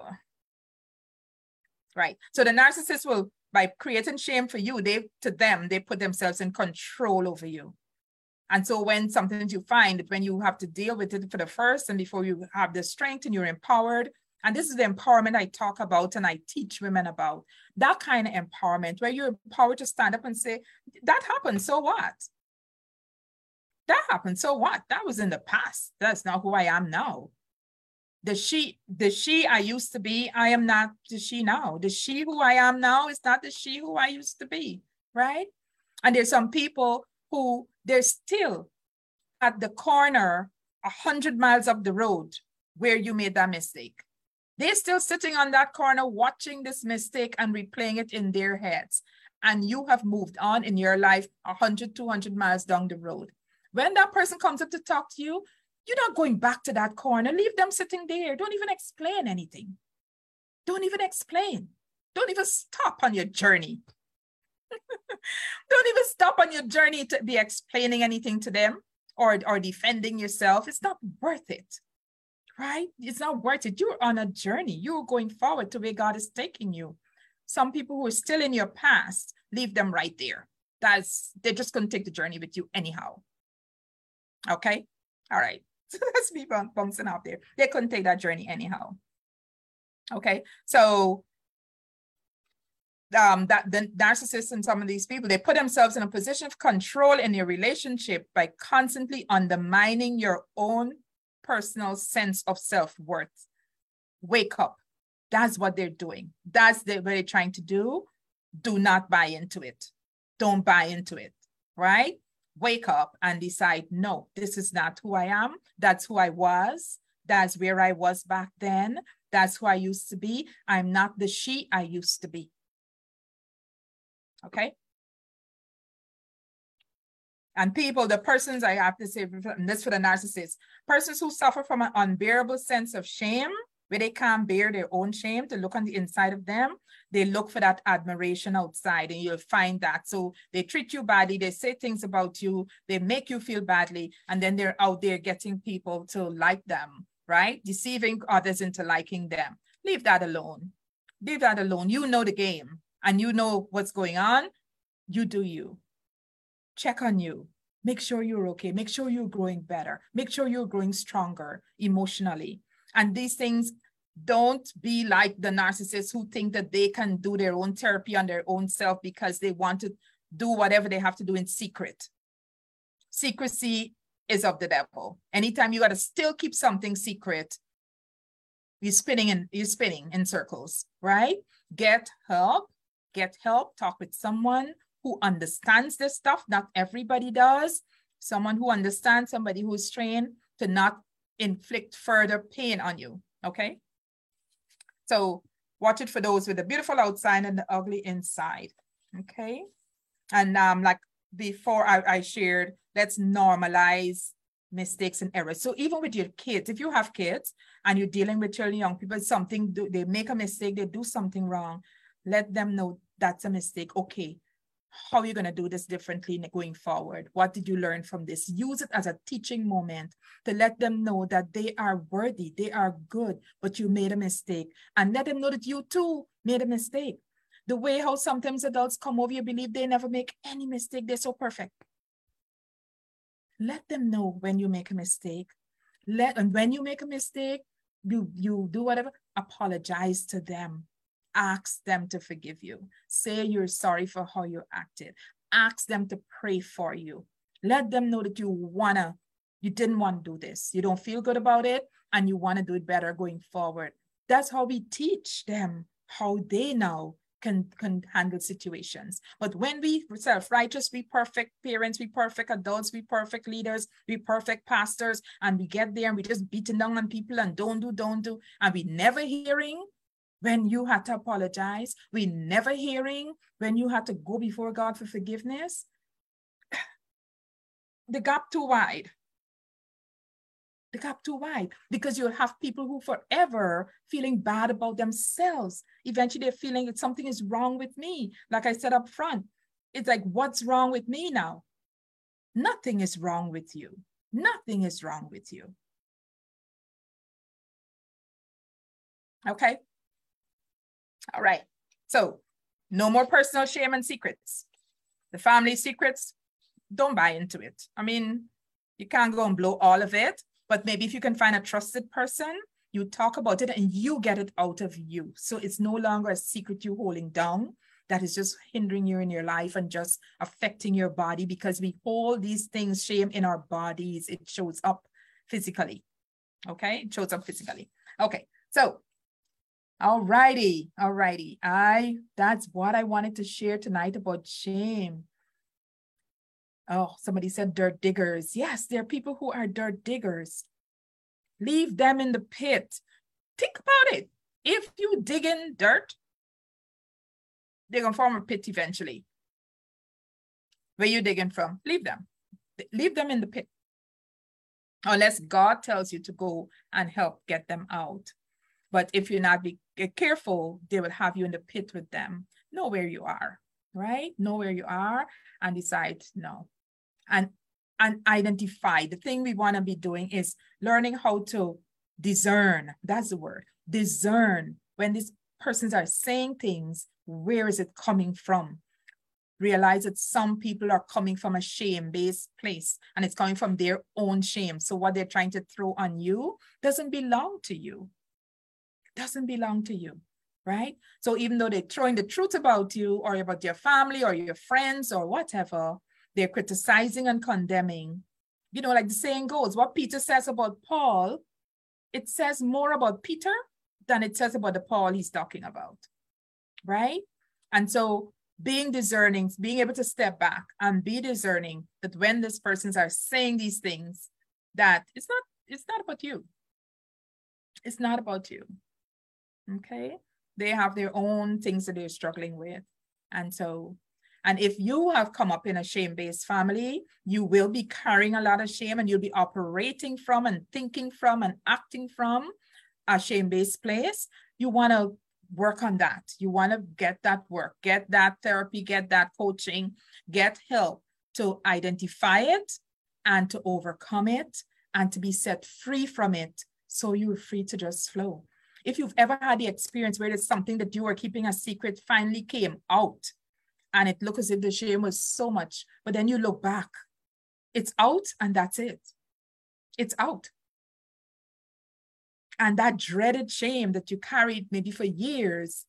Speaker 1: right. So the narcissist will, by creating shame for you, they to them, they put themselves in control over you. And so when something you find, when you have to deal with it for the first and before you have the strength and you're empowered, and this is the empowerment I talk about and I teach women about, that kind of empowerment where you're empowered to stand up and say, that happened, so what? that happened. So what? That was in the past. That's not who I am now. The she, the she I used to be, I am not the she now. The she who I am now is not the she who I used to be, right? And there's some people who they're still at the corner a hundred miles up the road where you made that mistake. They're still sitting on that corner watching this mistake and replaying it in their heads. And you have moved on in your life 100, 200 miles down the road. When that person comes up to talk to you, you're not going back to that corner. Leave them sitting there. Don't even explain anything. Don't even explain. Don't even stop on your journey. Don't even stop on your journey to be explaining anything to them or, or defending yourself. It's not worth it, right? It's not worth it. You're on a journey. You're going forward to where God is taking you. Some people who are still in your past, leave them right there. That's they're just going to take the journey with you anyhow. Okay. All right. So that's me bouncing out there. They couldn't take that journey anyhow. Okay. So um, that the narcissists and some of these people, they put themselves in a position of control in your relationship by constantly undermining your own personal sense of self-worth. Wake up. That's what they're doing. That's what they're trying to do. do not buy into it. Don't buy into it, right? Wake up and decide, no, this is not who I am. That's who I was. That's where I was back then. That's who I used to be. I'm not the she I used to be. Okay. And people, the persons I have to say this for the narcissist, persons who suffer from an unbearable sense of shame, where they can't bear their own shame to look on the inside of them, they look for that admiration outside and you'll find that. So they treat you badly, they say things about you, they make you feel badly, and then they're out there getting people to like them, right? Deceiving others into liking them. Leave that alone. Leave that alone. You know the game and you know what's going on. You do you. Check on you. Make sure you're okay. Make sure you're growing better. Make sure you're growing stronger emotionally and these things don't be like the narcissists who think that they can do their own therapy on their own self because they want to do whatever they have to do in secret. Secrecy is of the devil. Anytime you got to still keep something secret, you're spinning in you're spinning in circles, right? Get help, get help, talk with someone who understands this stuff. Not everybody does. Someone who understands, somebody who's trained to not inflict further pain on you. Okay. So watch it for those with the beautiful outside and the ugly inside. Okay. And um, like before I, I shared, let's normalize mistakes and errors. So even with your kids, if you have kids and you're dealing with children, young people, something do, they make a mistake, they do something wrong, let them know that's a mistake. Okay, how are you going to do this differently going forward? What did you learn from this? Use it as a teaching moment to let them know that they are worthy, they are good, but you made a mistake. And let them know that you too made a mistake. The way how sometimes adults come over, you believe they never make any mistake, they're so perfect. Let them know when you make a mistake. Let and when you make a mistake, you you do whatever, apologize to them ask them to forgive you. Say you're sorry for how you acted. Ask them to pray for you. Let them know that you wanna, you didn't want to do this. You don't feel good about it and you want to do it better going forward. That's how we teach them how they now can, can handle situations. But when we self-righteous, we perfect parents, we perfect adults, we perfect leaders, we perfect pastors, and we get there and we just beating down on people and don't do, don't do, and we never hearing when you had to apologize, we never hearing when you had to go before God for forgiveness. The gap too wide. The gap too wide because you'll have people who forever feeling bad about themselves. Eventually, they're feeling that something is wrong with me. Like I said up front, it's like, what's wrong with me now? Nothing is wrong with you. Nothing is wrong with you. Okay. All right. So no more personal shame and secrets. The family secrets, don't buy into it. I mean, you can't go and blow all of it, but maybe if you can find a trusted person, you talk about it and you get it out of you. So it's no longer a secret you're holding down that is just hindering you in your life and just affecting your body because we hold these things, shame in our bodies. It shows up physically. Okay, it shows up physically. Okay, so all righty. All righty. I that's what I wanted to share tonight about shame. Oh, somebody said dirt diggers. Yes, there are people who are dirt diggers. Leave them in the pit. Think about it. If you dig in dirt, they're gonna form a pit eventually. Where you digging from? Leave them. Leave them in the pit. Unless God tells you to go and help get them out. But if you're not careful, they will have you in the pit with them. Know where you are, right? Know where you are and decide no. And and identify. The thing we want to be doing is learning how to discern. That's the word. Discern when these persons are saying things, where is it coming from? Realize that some people are coming from a shame-based place and it's coming from their own shame. So what they're trying to throw on you doesn't belong to you doesn't belong to you, right? So even though they're throwing the truth about you or about your family or your friends or whatever, they're criticizing and condemning. You know, like the saying goes, what Peter says about Paul, it says more about Peter than it says about the Paul he's talking about, right? And so being discerning, being able to step back and be discerning that when these persons are saying these things, that it's not, it's not about you. It's not about you. Okay. They have their own things that they're struggling with. And so, and if you have come up in a shame based family, you will be carrying a lot of shame and you'll be operating from and thinking from and acting from a shame based place. You want to work on that. You want to get that work, get that therapy, get that coaching, get help to identify it and to overcome it and to be set free from it so you're free to just flow. If you've ever had the experience where there's something that you were keeping a secret finally came out and it looked as if the shame was so much, but then you look back, it's out and that's it. It's out. And that dreaded shame that you carried maybe for years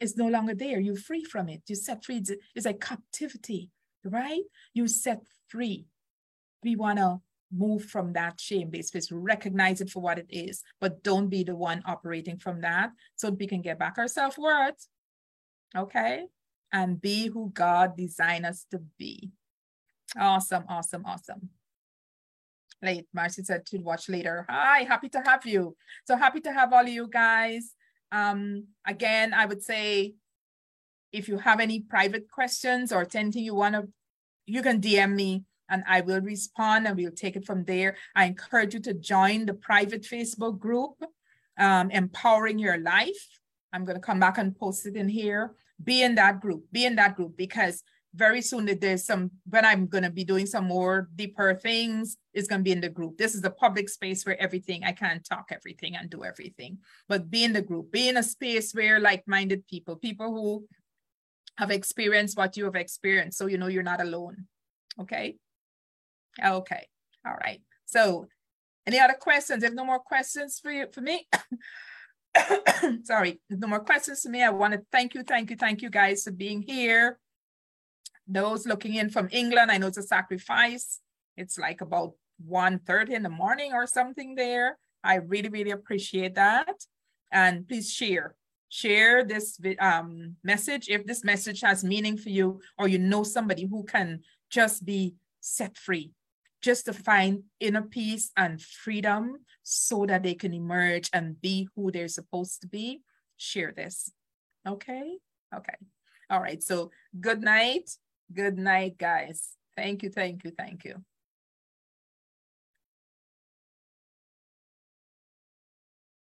Speaker 1: is no longer there. You're free from it. You set free. It's like captivity, right? You set free. We want to move from that shame-based space, recognize it for what it is, but don't be the one operating from that so we can get back our self-worth. Okay. And be who God designed us to be. Awesome, awesome, awesome late. Marcy said to watch later. Hi, happy to have you. So happy to have all of you guys. Um, again, I would say if you have any private questions or anything you want to, you can DM me and I will respond and we'll take it from there. I encourage you to join the private Facebook group, um, Empowering Your Life. I'm going to come back and post it in here. Be in that group, be in that group because very soon there's some when i'm going to be doing some more deeper things it's going to be in the group this is a public space where everything i can't talk everything and do everything but be in the group be in a space where like-minded people people who have experienced what you have experienced so you know you're not alone okay okay all right so any other questions if no more questions for you for me sorry no more questions for me i want to thank you thank you thank you guys for being here those looking in from England, I know it's a sacrifice. It's like about 1.30 in the morning or something there. I really, really appreciate that. And please share. Share this um, message if this message has meaning for you or you know somebody who can just be set free, just to find inner peace and freedom so that they can emerge and be who they're supposed to be. Share this. Okay? Okay. All right. So good night. Good night, guys. Thank you, thank you, thank you.